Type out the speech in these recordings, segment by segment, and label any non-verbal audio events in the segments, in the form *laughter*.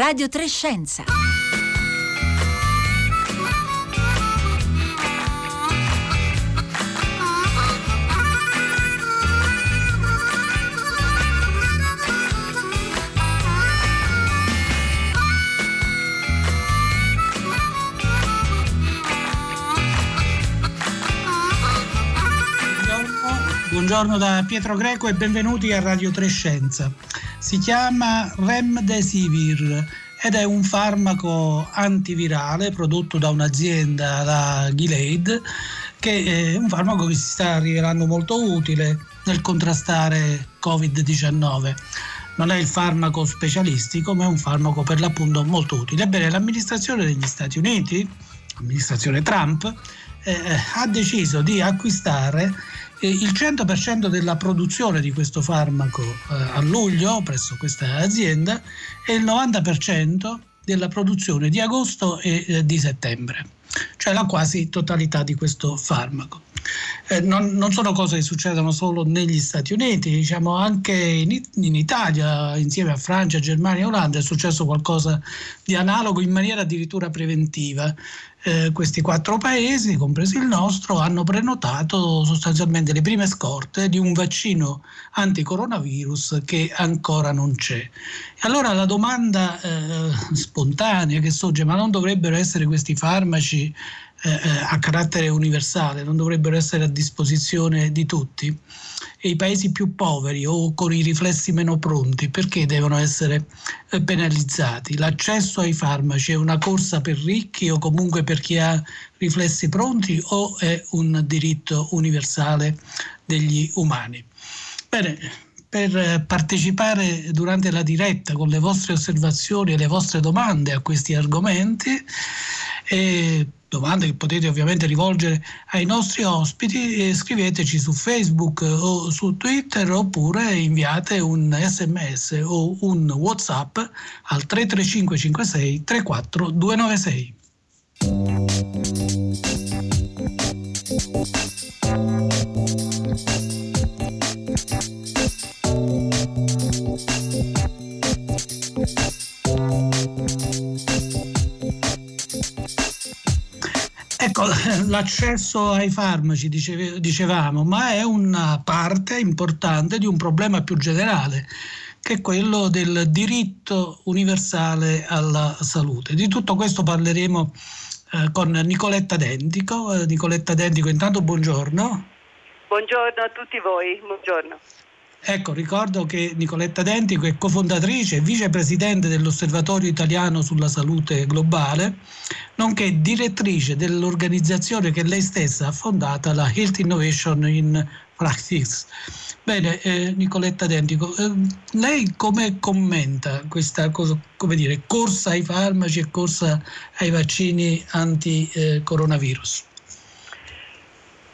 Radio Trescenza. Buongiorno da Pietro Greco e benvenuti a Radio Trescenza. Si chiama Remdesivir ed è un farmaco antivirale prodotto da un'azienda, la Gilead, che è un farmaco che si sta rivelando molto utile nel contrastare Covid-19. Non è il farmaco specialistico, ma è un farmaco per l'appunto molto utile. Ebbene, l'amministrazione degli Stati Uniti, l'amministrazione Trump, eh, ha deciso di acquistare il 100% della produzione di questo farmaco eh, a luglio presso questa azienda e il 90% della produzione di agosto e eh, di settembre, cioè la quasi totalità di questo farmaco. Eh, non, non, sono cose che succedono solo negli Stati Uniti, diciamo anche in, in, Italia, insieme a Francia, Germania e Olanda, è successo qualcosa di analogo in maniera addirittura preventiva eh, questi quattro paesi, compreso il nostro, hanno prenotato sostanzialmente le prime scorte di un vaccino anticoronavirus che ancora non c'è. E allora la domanda eh, spontanea che sorge, ma non dovrebbero essere questi farmaci eh, eh a carattere universale, non dovrebbero essere a disposizione di tutti? E i paesi più poveri o con i riflessi meno pronti, perché devono essere eh, penalizzati? L'accesso ai farmaci è una corsa per ricchi o comunque per chi ha riflessi pronti o è un diritto universale degli umani? Bene, per partecipare durante la diretta con le vostre osservazioni e le vostre domande a questi argomenti. E domande che potete ovviamente rivolgere ai nostri ospiti, scriveteci su Facebook o su Twitter oppure inviate un sms o un whatsapp al 335 56 l'accesso ai farmaci, dicevamo, ma è una parte importante di un problema più generale, che è quello del diritto universale alla salute. Di tutto questo parleremo eh, con Nicoletta Dentico. Eh, Nicoletta Dentico, intanto buongiorno. Buongiorno a tutti voi, buongiorno. Ecco, ricordo che Nicoletta Dentico è cofondatrice e vicepresidente dell'Osservatorio Italiano sulla Salute Globale, nonché direttrice dell'organizzazione che lei stessa ha fondato, la Health Innovation in Practice. Bene, eh, Nicoletta Dentico, eh, lei come commenta questa cosa, come dire, corsa ai farmaci e corsa ai vaccini anti-coronavirus?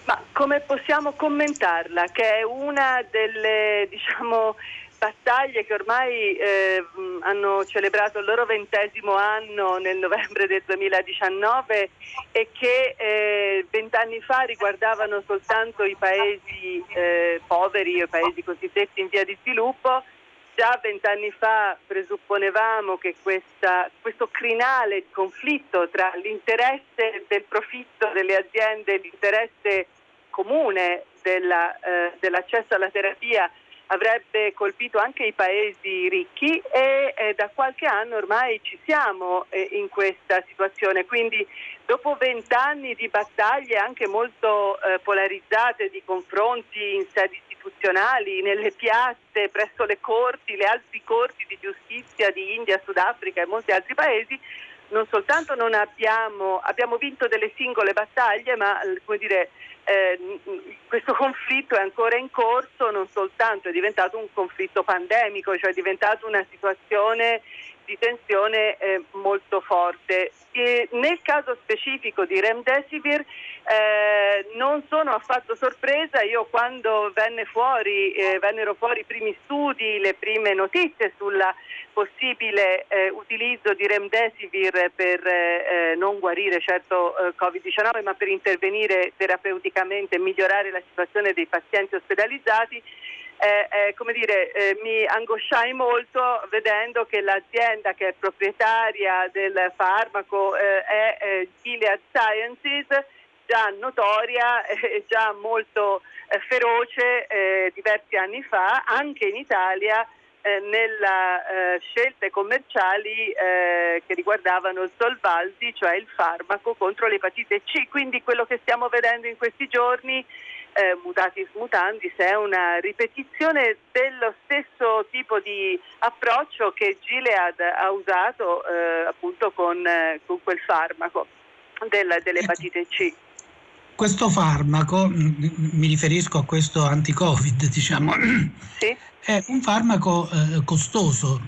Eh, ma come possiamo commentarla? Che è una delle diciamo, battaglie che ormai eh, hanno celebrato il loro ventesimo anno nel novembre del 2019 e che eh, vent'anni fa riguardavano soltanto i paesi eh, poveri i paesi cosiddetti in via di sviluppo. Già vent'anni fa presupponevamo che questa, questo crinale conflitto tra l'interesse del profitto delle aziende e l'interesse comune della, eh, dell'accesso alla terapia avrebbe colpito anche i paesi ricchi e eh, da qualche anno ormai ci siamo eh, in questa situazione. Quindi dopo vent'anni di battaglie anche molto eh, polarizzate, di confronti in sedi istituzionali, nelle piazze, presso le corti, le altre corti di giustizia di India, Sudafrica e molti altri paesi, non soltanto non abbiamo, abbiamo vinto delle singole battaglie, ma come dire, eh, questo conflitto è ancora in corso, non soltanto è diventato un conflitto pandemico, cioè è diventato una situazione di tensione eh, molto forte. E nel caso specifico di Remdesivir eh, non sono affatto sorpresa, io quando venne fuori, eh, vennero fuori i primi studi, le prime notizie sul possibile eh, utilizzo di Remdesivir per eh, non guarire certo eh, Covid-19 ma per intervenire terapeuticamente e migliorare la situazione dei pazienti ospedalizzati, eh, eh, come dire, eh, mi angosciai molto vedendo che l'azienda che è proprietaria del farmaco eh, è eh, Gilead Sciences, già notoria *laughs* e già molto eh, feroce diversi anni fa, anche in Italia nelle scelte commerciali che riguardavano il Solvaldi, cioè il farmaco contro l'epatite C. Quindi quello che stiamo vedendo in questi giorni eh, mutatis mutandis è una ripetizione dello stesso tipo di approccio che Gilead ha usato eh, appunto con, eh, con, quel farmaco del, dell'epatite C. Questo farmaco, mi riferisco a questo anti-Covid, diciamo, sì. È un farmaco eh, costoso.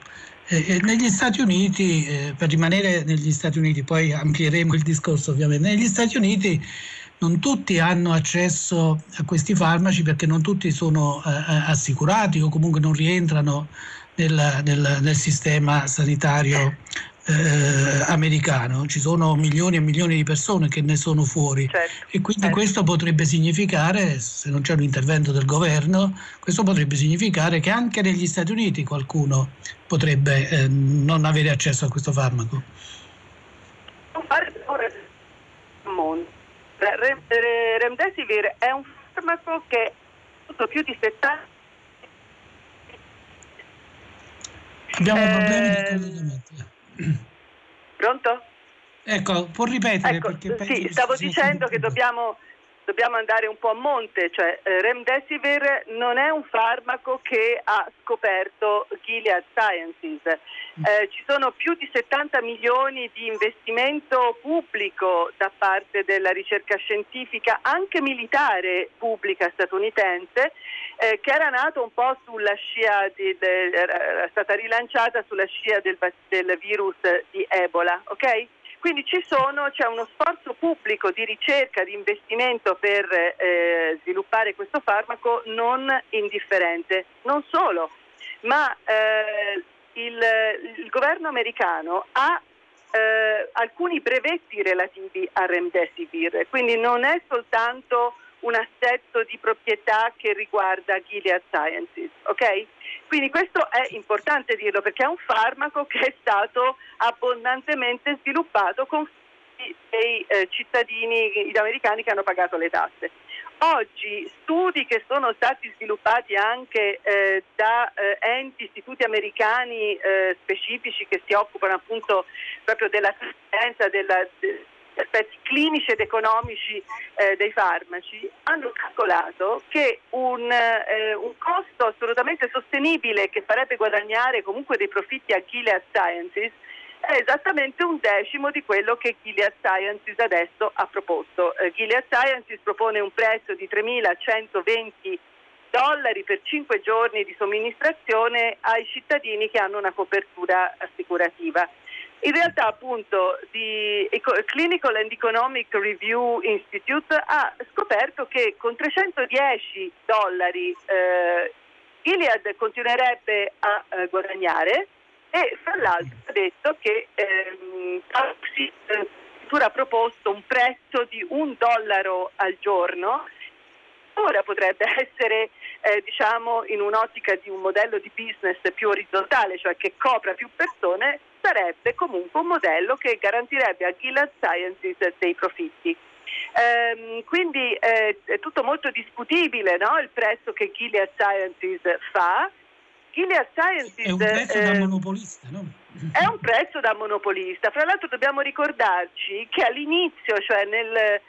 Eh, negli Stati Uniti, eh, per rimanere negli Stati Uniti, poi amplieremo il discorso ovviamente, negli Stati Uniti non tutti hanno accesso a questi farmaci perché non tutti sono eh, eh, assicurati o comunque non rientrano nel, nel, nel sistema sanitario eh, americano. Ci sono milioni e milioni di persone che ne sono fuori certo, e quindi certo. questo potrebbe significare, se non c'è un intervento del governo, questo potrebbe significare che anche negli Stati Uniti qualcuno potrebbe eh, non avere accesso a questo farmaco. Remdesivir è un farmaco che ha più di 70 Abbiamo eh... problemi di collegamento. Pronto? Ecco, può ripetere? Ecco, sì, stavo dicendo che dobbiamo dobbiamo andare un po' a monte, cioè eh, Remdesivir non è un farmaco che ha scoperto Gilead Sciences. Eh, ci sono più di 70 milioni di investimento pubblico da parte della ricerca scientifica, anche militare pubblica statunitense, eh, che era nato un po' sulla scia, di, de, era stata rilanciata sulla scia del, del virus di Ebola, ok? Quindi sono, c'è uno sforzo pubblico di ricerca, di investimento per eh, sviluppare questo farmaco non indifferente. Non solo, ma eh, il, il, governo americano ha eh, alcuni brevetti relativi a Remdesivir, quindi non è soltanto un assetto di proprietà che riguarda Gilead Sciences, ok? Quindi questo è importante dirlo perché è un farmaco che è stato abbondantemente sviluppato con dei eh, cittadini americani che hanno pagato le tasse. Oggi studi che sono stati sviluppati anche eh, da eh, enti, istituti americani eh, specifici che si occupano appunto proprio della trasparenza, della, de, aspetti clinici ed economici eh, dei farmaci, hanno calcolato che un, eh, un, costo assolutamente sostenibile che farebbe guadagnare comunque dei profitti a Gilead Sciences è esattamente un decimo di quello che Gilead Sciences adesso ha proposto. Eh, Gilead Sciences propone un prezzo di 3.120 dollari per 5 giorni di somministrazione ai cittadini che hanno una copertura assicurativa. In realtà appunto di Clinical and Economic Review Institute ha scoperto che con 310 dollari eh, Gilead continuerebbe a eh, guadagnare e fra l'altro ha detto che ehm, ha proposto un prezzo di un dollaro al giorno. Ora potrebbe *laughs* essere eh, diciamo in un'ottica di un modello di business più orizzontale, cioè che copra più persone, sarebbe comunque un modello che garantirebbe a Gilead Sciences dei profitti. Ehm, quindi eh, è tutto molto discutibile no? il prezzo che Gilead Sciences fa. Gilead Sciences è un prezzo eh, da monopolista, no? È un prezzo da monopolista. Fra l'altro dobbiamo ricordarci che all'inizio, cioè nel,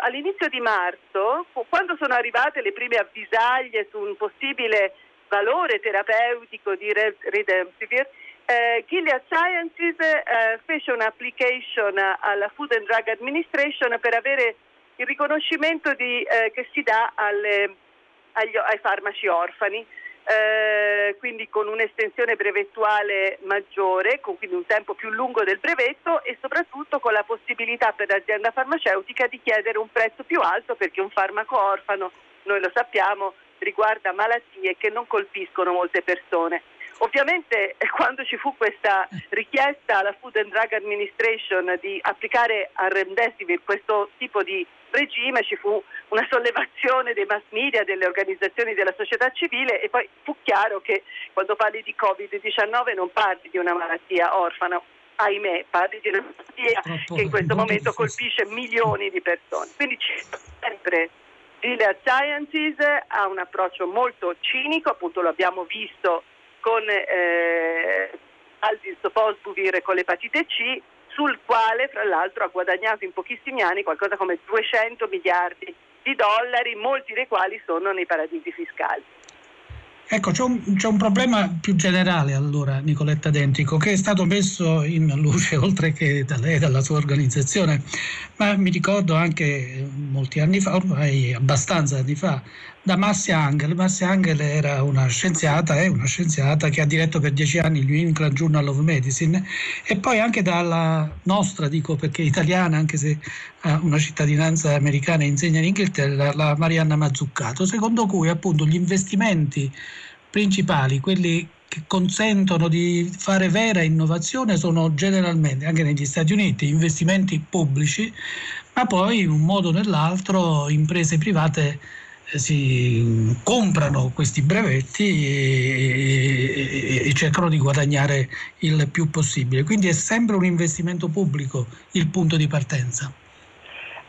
all'inizio di marzo, quando sono arrivate le prime avvisaglie su un possibile valore terapeutico di Redemsivir, eh, Gilead Sciences eh, fece un'application alla Food and Drug Administration per avere il riconoscimento di, eh, che si dà alle, agli, ai farmaci orfani. Eh, quindi con un'estensione brevettuale maggiore, con quindi un tempo più lungo del brevetto e soprattutto con la possibilità per l'azienda farmaceutica di chiedere un prezzo più alto perché un farmaco orfano, noi lo sappiamo, riguarda malattie che non colpiscono molte persone. Ovviamente *laughs* quando ci fu questa richiesta alla Food and Drug Administration di applicare a Remdesivir questo tipo di regime, ci fu una sollevazione dei mass media, delle organizzazioni della società civile e poi fu chiaro che quando parli di Covid-19 non parli di una malattia orfana, ahimè, parli di una malattia che in questo momento colpisce milioni di persone. Quindi c'è sempre Gilead Sciences ha un approccio molto cinico, appunto lo abbiamo visto con eh, Aldis Posbuvir con l'epatite C, sul quale fra l'altro ha guadagnato in pochissimi anni qualcosa come 200 miliardi di dollari, molti dei quali sono nei paradisi fiscali. Ecco, c'è un, c'è un, problema più generale allora, Nicoletta Dentico, che è stato messo in luce *laughs* oltre che da lei e dalla sua organizzazione, ma mi ricordo anche molti anni fa, ormai abbastanza anni fa, da Marcia Angel. Marcia Angel era una scienziata, è una scienziata che ha diretto per dieci anni il New England Journal of Medicine e poi anche dalla nostra, dico perché italiana, anche se ha una cittadinanza americana e insegna in Inghilterra, la Marianna Mazzuccato, secondo cui appunto gli investimenti principali, quelli che consentono di fare vera innovazione sono generalmente, anche negli Stati Uniti, investimenti pubblici, ma poi in un modo o nell'altro imprese private si comprano questi brevetti e, e, e, cercano di guadagnare il più possibile. Quindi è sempre un investimento pubblico il punto di partenza.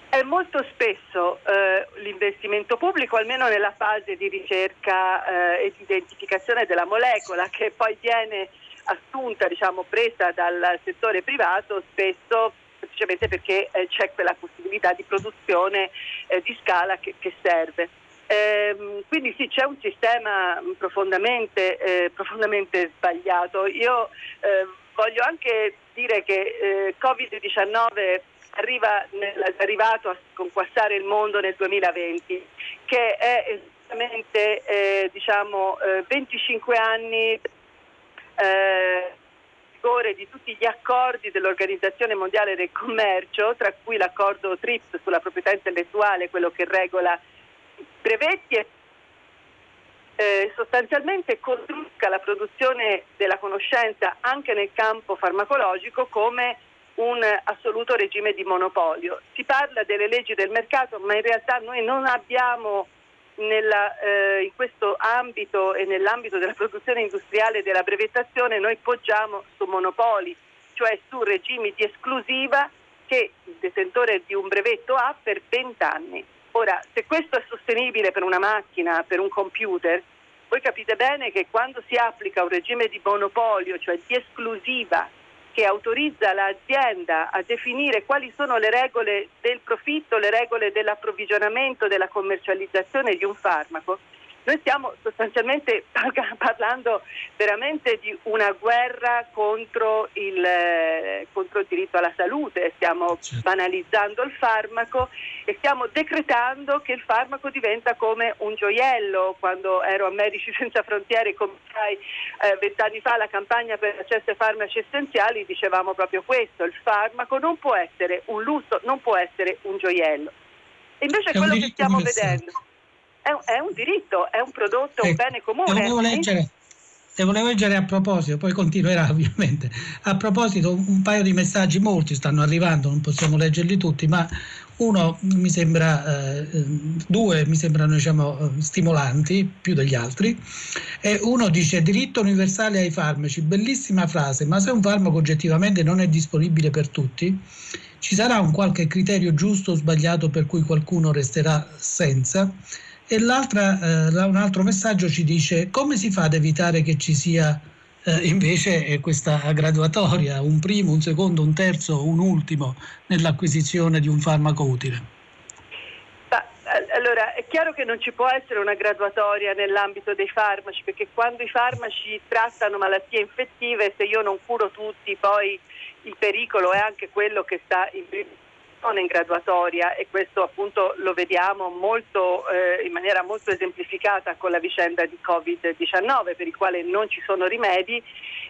È molto spesso eh, l'investimento pubblico, almeno nella fase di ricerca eh, e di identificazione della molecola, che poi viene assunta, diciamo, presa dal settore privato, spesso semplicemente perché eh, c'è quella possibilità di produzione eh, di scala che, che serve. Eh, quindi sì, c'è un sistema profondamente, eh, profondamente sbagliato. Io eh, voglio anche dire che eh, Covid-19 arriva nel, è arrivato a sconquassare il mondo nel 2020, che è esattamente eh, diciamo, 25 eh, anni di tutti gli accordi dell'Organizzazione Mondiale del Commercio, tra cui l'accordo TRIPS sulla proprietà intellettuale, quello che regola brevetti e eh, sostanzialmente costruisca la produzione della conoscenza anche nel campo farmacologico come un assoluto regime di monopolio. Si parla delle leggi del mercato, ma in realtà noi non abbiamo nella, eh, in questo ambito e nell'ambito della produzione industriale della brevettazione, noi poggiamo su monopoli, cioè su regimi di esclusiva che il detentore di un brevetto ha per 20 anni. Ora, se questo è sostenibile per una macchina, per un computer, voi capite bene che quando si applica un regime di monopolio, cioè di esclusiva, che autorizza l'azienda a definire quali sono le regole del profitto, le regole dell'approvvigionamento, della commercializzazione di un farmaco, noi stiamo sostanzialmente *laughs* parlando veramente di una guerra contro il, eh, contro il diritto alla salute, stiamo certo. banalizzando il farmaco e stiamo decretando che il farmaco diventa come un gioiello. Quando ero a Medici Senza Frontiere, come sai, eh, vent'anni fa la campagna per l'accesso ai farmaci essenziali, dicevamo proprio questo, il farmaco non può essere un lusso, non può essere un gioiello. E invece è quello che stiamo vedendo è un, è un diritto, è un prodotto, un ecco, bene comune. Volevo leggere, te volevo leggere a proposito, poi continuerà *laughs* ovviamente. A proposito, un paio di messaggi, molti stanno arrivando, non possiamo leggerli tutti, ma uno mi sembra, eh, due mi sembrano diciamo, stimolanti più degli altri. E uno dice diritto universale ai farmaci, bellissima frase, ma se un farmaco oggettivamente non è disponibile per tutti, ci sarà un qualche criterio giusto o sbagliato per cui qualcuno resterà senza? E l'altra, eh, un altro messaggio ci dice come si fa ad evitare che ci sia eh, invece questa graduatoria, un primo, un secondo, un terzo, un ultimo nell'acquisizione di un farmaco utile? Allora, è chiaro che non ci può essere una graduatoria nell'ambito dei farmaci, perché quando i farmaci trattano malattie infettive, se io non curo tutti, poi il pericolo è anche quello che sta in in graduatoria e questo appunto lo vediamo molto, eh, in maniera molto esemplificata con la vicenda di Covid-19 per il quale non ci sono rimedi,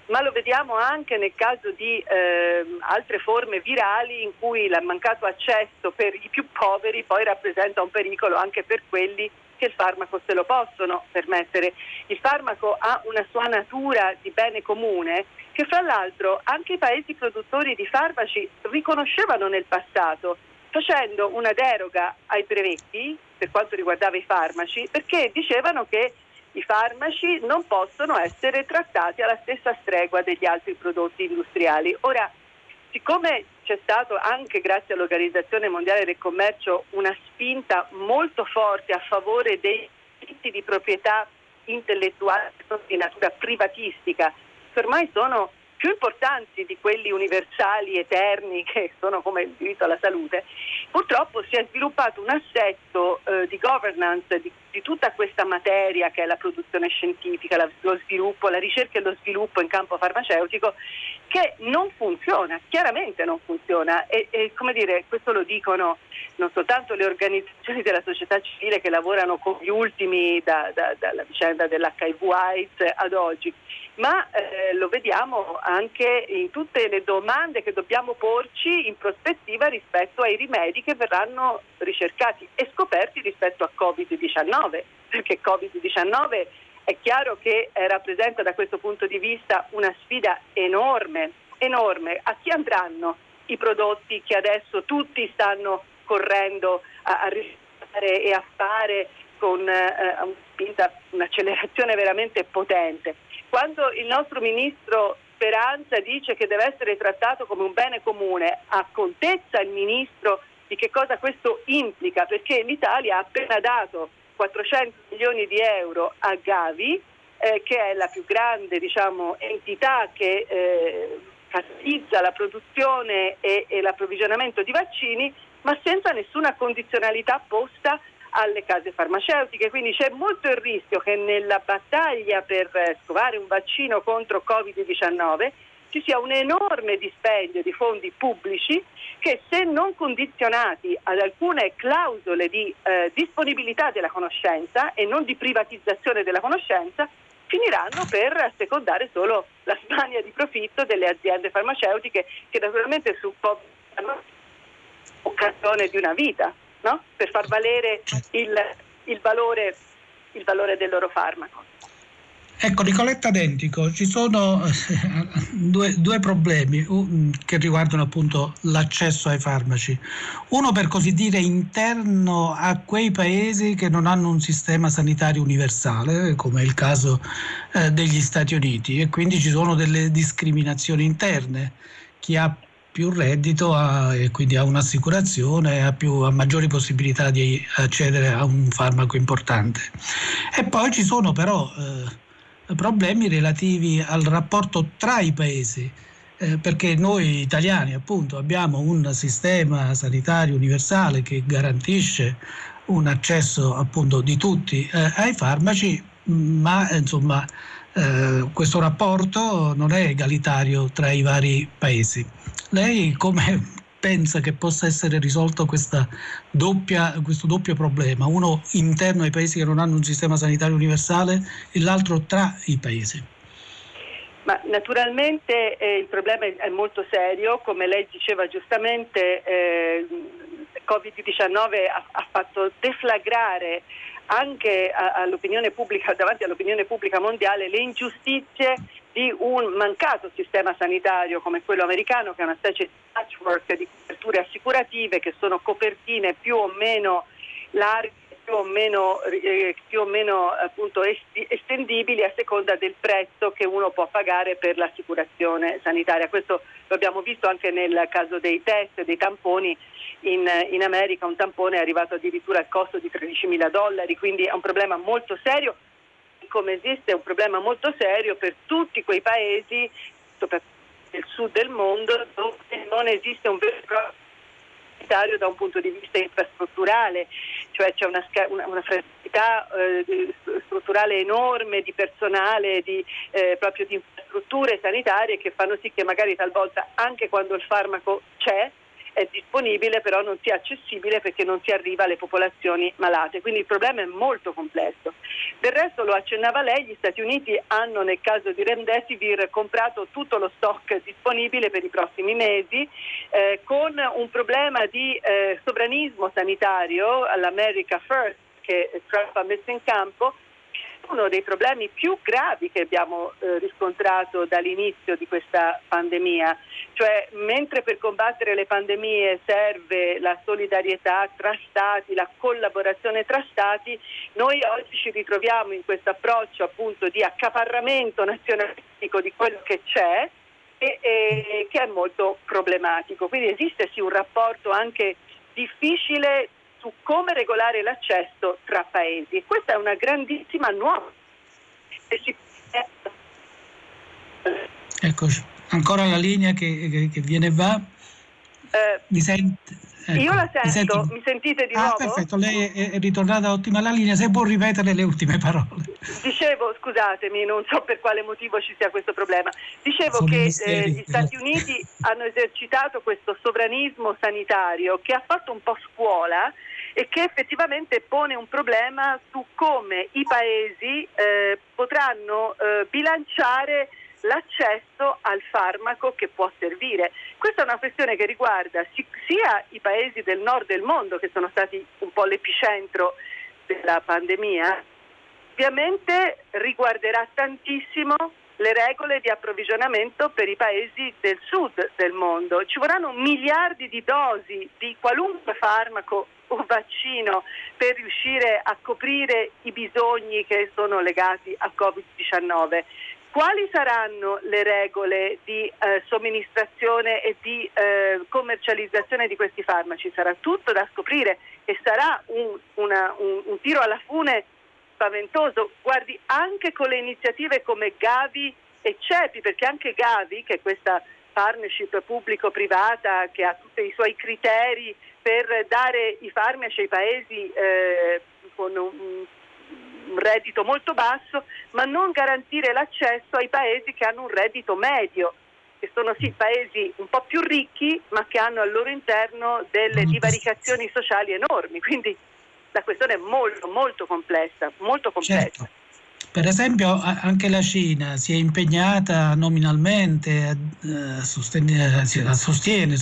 ma lo vediamo anche nel caso di eh, altre forme virali in cui il mancato accesso per i più poveri poi rappresenta un pericolo anche per quelli che il farmaco se lo possono permettere. Il farmaco ha una sua natura di bene comune che fra l'altro anche i paesi produttori di farmaci riconoscevano nel passato facendo una deroga ai brevetti per quanto riguardava i farmaci perché dicevano che i farmaci non possono essere trattati alla stessa stregua degli altri prodotti industriali. Ora, siccome c'è stato anche grazie all'Organizzazione Mondiale del Commercio una spinta molto forte a favore dei diritti di proprietà intellettuale di natura privatistica, ormai sono più importanti di quelli universali, eterni, *laughs* che sono come il diritto alla salute, purtroppo si è sviluppato un assetto eh, di governance di, di, tutta questa materia che è la produzione scientifica, la, lo sviluppo, la ricerca e lo sviluppo in campo farmaceutico che non funziona, chiaramente non funziona. E, e come dire, questo lo dicono non soltanto le organizzazioni della società civile che lavorano con gli ultimi da, da, dalla vicenda dell'HIV AIDS ad oggi, ma eh, lo vediamo anche in tutte le domande che dobbiamo porci in prospettiva rispetto ai rimedi che verranno ricercati e scoperti rispetto a Covid-19, perché Covid-19 è chiaro che eh, rappresenta da questo punto di vista una sfida enorme, enorme. A chi andranno i prodotti che adesso tutti stanno correndo a, a e a fare con eh, spinta, un'accelerazione veramente potente? Quando il nostro ministro Speranza dice che deve essere trattato come un bene comune, accontezza il ministro di che cosa questo implica, perché l'Italia ha appena dato 400 milioni di euro a Gavi, eh, che è la più grande diciamo, entità che eh, catalizza la produzione e, e l'approvvigionamento di vaccini, ma senza nessuna condizionalità posta alle case farmaceutiche, quindi c'è molto il rischio che nella battaglia per scovare un vaccino contro Covid-19 ci sia un enorme dispendio di fondi pubblici che se non condizionati ad alcune clausole di eh, disponibilità della conoscenza e non di privatizzazione della conoscenza, finiranno per assecondare solo la smania di profitto delle aziende farmaceutiche che naturalmente su hanno occasione di una vita no? per far valere il, il, valore, il valore del loro farmaco. Ecco, Nicoletta Dentico, ci sono eh, due, due, problemi che riguardano appunto l'accesso ai farmaci. Uno per così dire interno a quei paesi che non hanno un sistema sanitario universale, come è il caso eh, degli Stati Uniti, e quindi ci sono delle discriminazioni interne. Chi ha più reddito ha, e quindi ha un'assicurazione, ha, più, ha maggiori possibilità di accedere a un farmaco importante. E poi ci sono però eh, problemi relativi al rapporto tra i paesi. Eh, perché noi italiani appunto abbiamo un sistema sanitario universale che garantisce un accesso appunto di tutti eh, ai farmaci, ma insomma eh, questo rapporto non è egalitario tra i vari paesi. Lei come pensa che possa essere risolto doppia, questo doppio problema, uno interno ai paesi che non hanno un sistema sanitario universale e l'altro tra i paesi? Ma naturalmente eh, il problema è molto serio, come lei diceva giustamente, eh, Covid-19 ha, ha fatto deflagrare anche all'opinione pubblica, davanti all'opinione pubblica mondiale le ingiustizie di un mancato sistema sanitario come quello americano, che è una specie di patchwork di coperture assicurative che sono copertine più o meno larghe, più o meno, eh, più o meno appunto, estendibili a seconda del prezzo che uno può pagare per l'assicurazione sanitaria. Questo lo abbiamo visto anche nel caso dei test, dei tamponi. In, in America un tampone è arrivato addirittura al costo di 13 mila dollari, quindi è un problema molto serio come esiste un problema molto serio per tutti quei paesi, soprattutto nel sud del mondo, dove non esiste un vero e proprio sanitario da un punto di vista infrastrutturale, cioè c'è una, una, una fragilità eh, strutturale enorme di personale, di, eh, proprio di infrastrutture sanitarie che fanno sì che magari talvolta anche quando il farmaco c'è, è disponibile però non sia accessibile perché non si arriva alle popolazioni malate. Quindi il problema è molto complesso. Del resto lo accennava lei, gli Stati Uniti hanno nel caso di Remdesivir comprato tutto lo stock disponibile per i prossimi mesi eh, con un problema di eh, sovranismo sanitario all'America First che Trump ha messo in campo, uno dei problemi più gravi che abbiamo eh, riscontrato dall'inizio di questa pandemia, cioè mentre per combattere le pandemie serve la solidarietà tra stati, la collaborazione tra stati, noi oggi ci ritroviamo in questo approccio appunto di accaparramento nazionalistico di quello che c'è e, e, che è molto problematico. Quindi esiste sì un rapporto anche difficile su come regolare l'accesso tra paesi e questa è una grandissima nuova. Eccoci, ancora la linea che, che, che viene e va. Eh, mi sente? Ecco, Io la sento, mi, mi, sentite di ah, nuovo? Perfetto, lei è, è ritornata ottima la linea, se può ripetere le ultime parole. Dicevo, scusatemi, non so per quale motivo ci sia questo problema. Dicevo Sono che eh, gli Stati Uniti hanno esercitato questo sovranismo sanitario che ha fatto un po' scuola e che effettivamente pone un problema su come i paesi eh, potranno eh, bilanciare l'accesso al farmaco che può servire. Questa è una questione che riguarda sia i paesi del nord del mondo, che sono stati un po' l'epicentro della pandemia, ovviamente riguarderà tantissimo le regole di approvvigionamento per i paesi del sud del mondo. Ci vorranno miliardi di dosi di qualunque farmaco o vaccino per riuscire a coprire i bisogni che sono legati al Covid-19. Quali saranno le regole di eh, somministrazione e di eh, commercializzazione di questi farmaci? Sarà tutto da scoprire e sarà un, una, un, un tiro alla fune spaventoso. Guardi, anche con le iniziative come Gavi e CEPI, perché anche Gavi, che è questa partnership pubblico-privata che ha tutti i suoi criteri per dare i farmaci ai paesi eh, con un un reddito molto basso, ma non garantire l'accesso ai paesi che hanno un reddito medio, che sono sì paesi un po' più ricchi, ma che hanno al loro interno delle divaricazioni sociali enormi. Quindi la questione è molto, molto complessa, molto complessa. Certo. Per esempio anche la Cina si è impegnata nominalmente, eh, sostiene, sostiene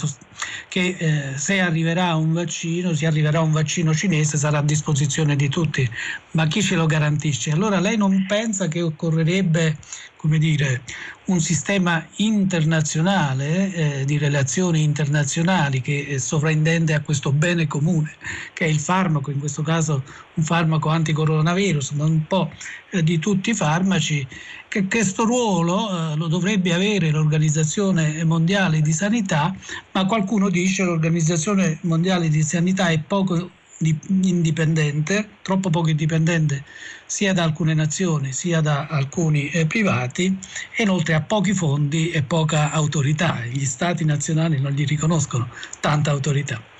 che eh, se arriverà un vaccino, se arriverà un vaccino cinese sarà a disposizione di tutti, ma chi ce lo garantisce? Allora lei non pensa che occorrerebbe come dire, un sistema internazionale eh, di relazioni internazionali che eh, sovrintende a questo bene comune che è il farmaco, in questo caso un farmaco anticoronavirus, ma un po' eh, di tutti i farmaci, che questo ruolo eh, lo dovrebbe avere l'Organizzazione Mondiale di Sanità, ma qualcuno dice che l'Organizzazione Mondiale di Sanità è poco indipendente, troppo poco indipendente sia da alcune nazioni sia da alcuni eh, privati e inoltre ha pochi fondi e poca autorità. Gli stati nazionali non gli riconoscono tanta autorità.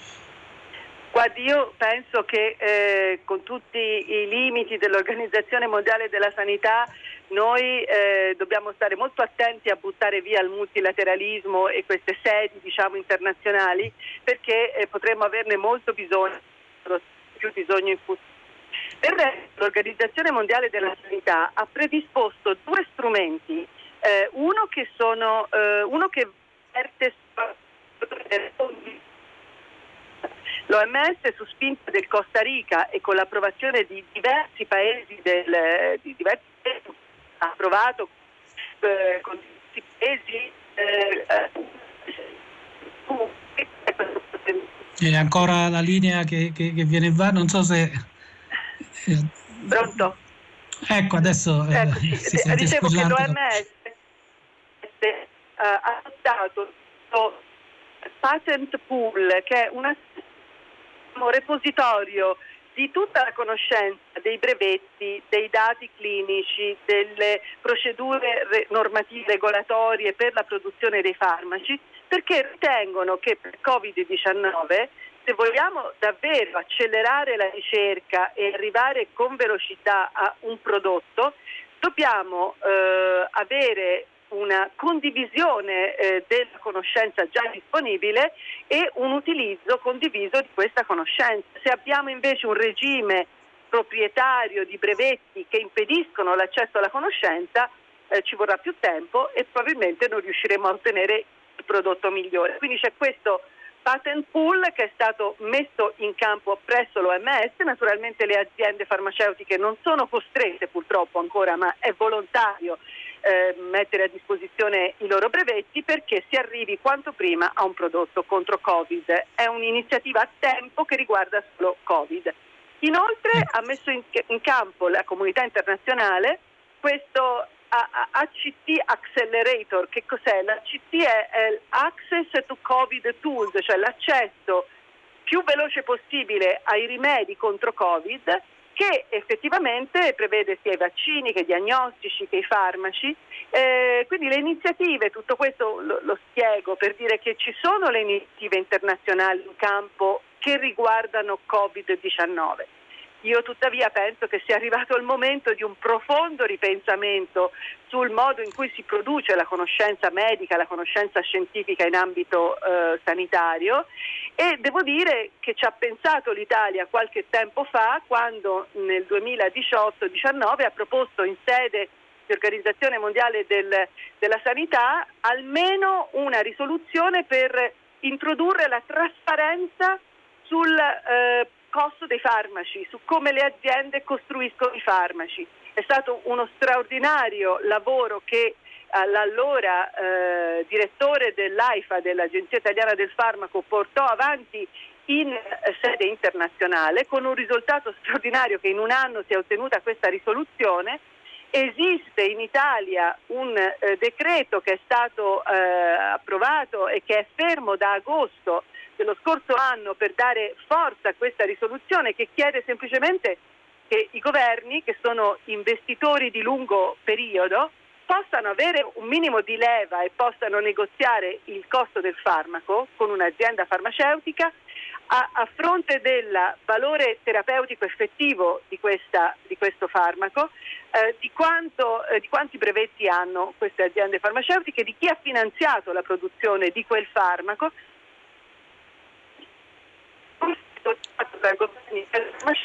Guardi, io penso che eh, con tutti i limiti dell'Organizzazione Mondiale della Sanità noi eh, dobbiamo stare molto attenti a buttare via il multilateralismo e queste sedi diciamo, internazionali perché eh, potremmo averne molto bisogno, più bisogno in futuro. Del resto l'Organizzazione Mondiale della Sanità ha predisposto due strumenti, eh, uno che sono eh, uno che verte L'OMS su spinta del Costa Rica e con l'approvazione di diversi paesi del, di diversi paesi ha approvato eh, con diversi paesi eh, e ancora la linea che, che, che viene va, non so se Pronto? Ecco, adesso eh, ecco, si sente dicevo che l'OMS eh, ha adottato il patent pool, che è un repositorio di tutta la conoscenza dei brevetti, dei dati clinici, delle procedure re- normative regolatorie per la produzione dei farmaci, perché ritengono che per Covid-19 se vogliamo davvero accelerare la ricerca e arrivare con velocità a un prodotto, dobbiamo eh, avere una condivisione eh, della conoscenza già disponibile e un utilizzo condiviso di questa conoscenza. Se abbiamo invece un regime proprietario di brevetti che impediscono l'accesso alla conoscenza, eh, ci vorrà più tempo e probabilmente non riusciremo a ottenere prodotto migliore. Quindi c'è questo patent pool che è stato messo in campo presso l'OMS, naturalmente le aziende farmaceutiche non sono costrette purtroppo ancora, ma è volontario eh, mettere a disposizione i loro brevetti perché si arrivi quanto prima a un prodotto contro Covid. È un'iniziativa a tempo che riguarda solo Covid. Inoltre ha messo in, in campo la comunità internazionale questo ACT Accelerator, che cos'è? L'ACT è, è Access to Covid Tools, cioè l'accesso più veloce possibile ai rimedi contro Covid che effettivamente prevede sia i vaccini che i diagnostici che i farmaci. Eh, quindi le iniziative, tutto questo lo, lo spiego per dire che ci sono le iniziative internazionali in campo che riguardano Covid-19 io tuttavia penso che sia arrivato il momento di un profondo ripensamento sul modo in cui si produce la conoscenza medica, la conoscenza scientifica in ambito eh, sanitario. E devo dire che ci ha pensato l'Italia qualche tempo fa quando nel 2018-19 ha proposto in sede di Organizzazione Mondiale del, della Sanità almeno una risoluzione per introdurre la trasparenza sul eh, costo dei farmaci, su come le aziende costruiscono i farmaci. È stato uno straordinario lavoro che l'allora eh, direttore dell'AIFA, dell'Agenzia Italiana del Farmaco, portò avanti in eh, sede internazionale con un risultato straordinario che in un anno si è ottenuta questa risoluzione. Esiste in Italia un eh, decreto che è stato eh, approvato e che è fermo da agosto dello scorso anno per dare forza a questa risoluzione che chiede semplicemente che i governi, che sono investitori di lungo periodo, possano avere un minimo di leva e possano negoziare il costo del farmaco con un'azienda farmaceutica. A, a fronte del valore terapeutico effettivo di, questa, di questo farmaco, eh, di, quanto, eh, di quanti brevetti hanno queste aziende farmaceutiche, di chi ha finanziato la produzione di quel farmaco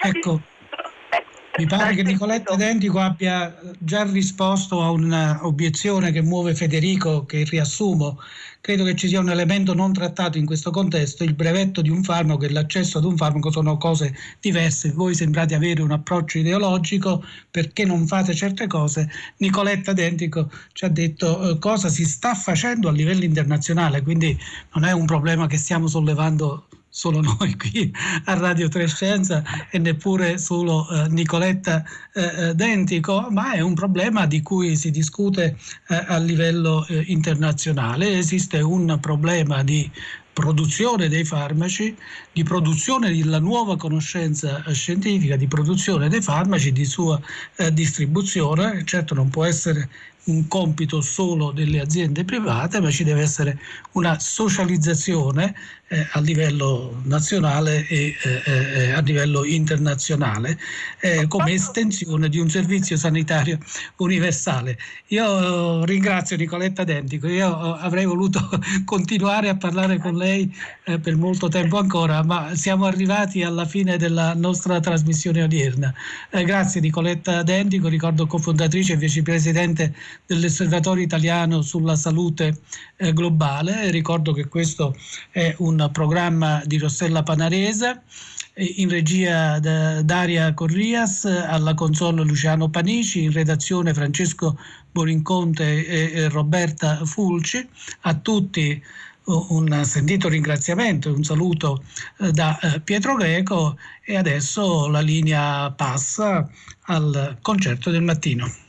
Ecco, mi pare che Nicoletta Identico abbia già risposto a un'obiezione che muove Federico, che riassumo. Credo che ci sia un elemento non trattato in questo contesto, il brevetto di un farmaco e l'accesso ad un farmaco sono cose diverse. Voi sembrate avere un approccio ideologico perché non fate certe cose. Nicoletta Identico ci ha detto eh, cosa si sta facendo a livello internazionale, quindi non è un problema che stiamo sollevando solo *laughs* noi qui a Radio Trescenza e neppure solo eh, Nicoletta eh, eh, Dentico, ma è un problema di cui si discute eh, a livello eh, internazionale. Esiste un problema di produzione dei farmaci, di produzione della nuova conoscenza scientifica, di produzione dei farmaci, di sua eh, distribuzione. Certo non può essere un compito solo delle aziende private, ma ci deve essere una socializzazione eh, a livello nazionale e eh, eh, a livello internazionale eh, come estensione di un servizio sanitario universale. Io ringrazio Nicoletta Dentico, io avrei voluto *laughs* continuare a parlare con lei eh, per molto tempo ancora, ma siamo arrivati alla fine della nostra trasmissione odierna. Eh, grazie Nicoletta Dentico, ricordo cofondatrice e vicepresidente dell'Osservatorio Italiano sulla Salute Globale. Ricordo che questo è un programma di Rossella Panarese, in regia Daria Corrias, alla console Luciano Panici, in redazione Francesco Borinconte e Roberta Fulci. A tutti un sentito ringraziamento, un saluto eh, da eh, Pietro Greco e adesso la linea passa al concerto del mattino.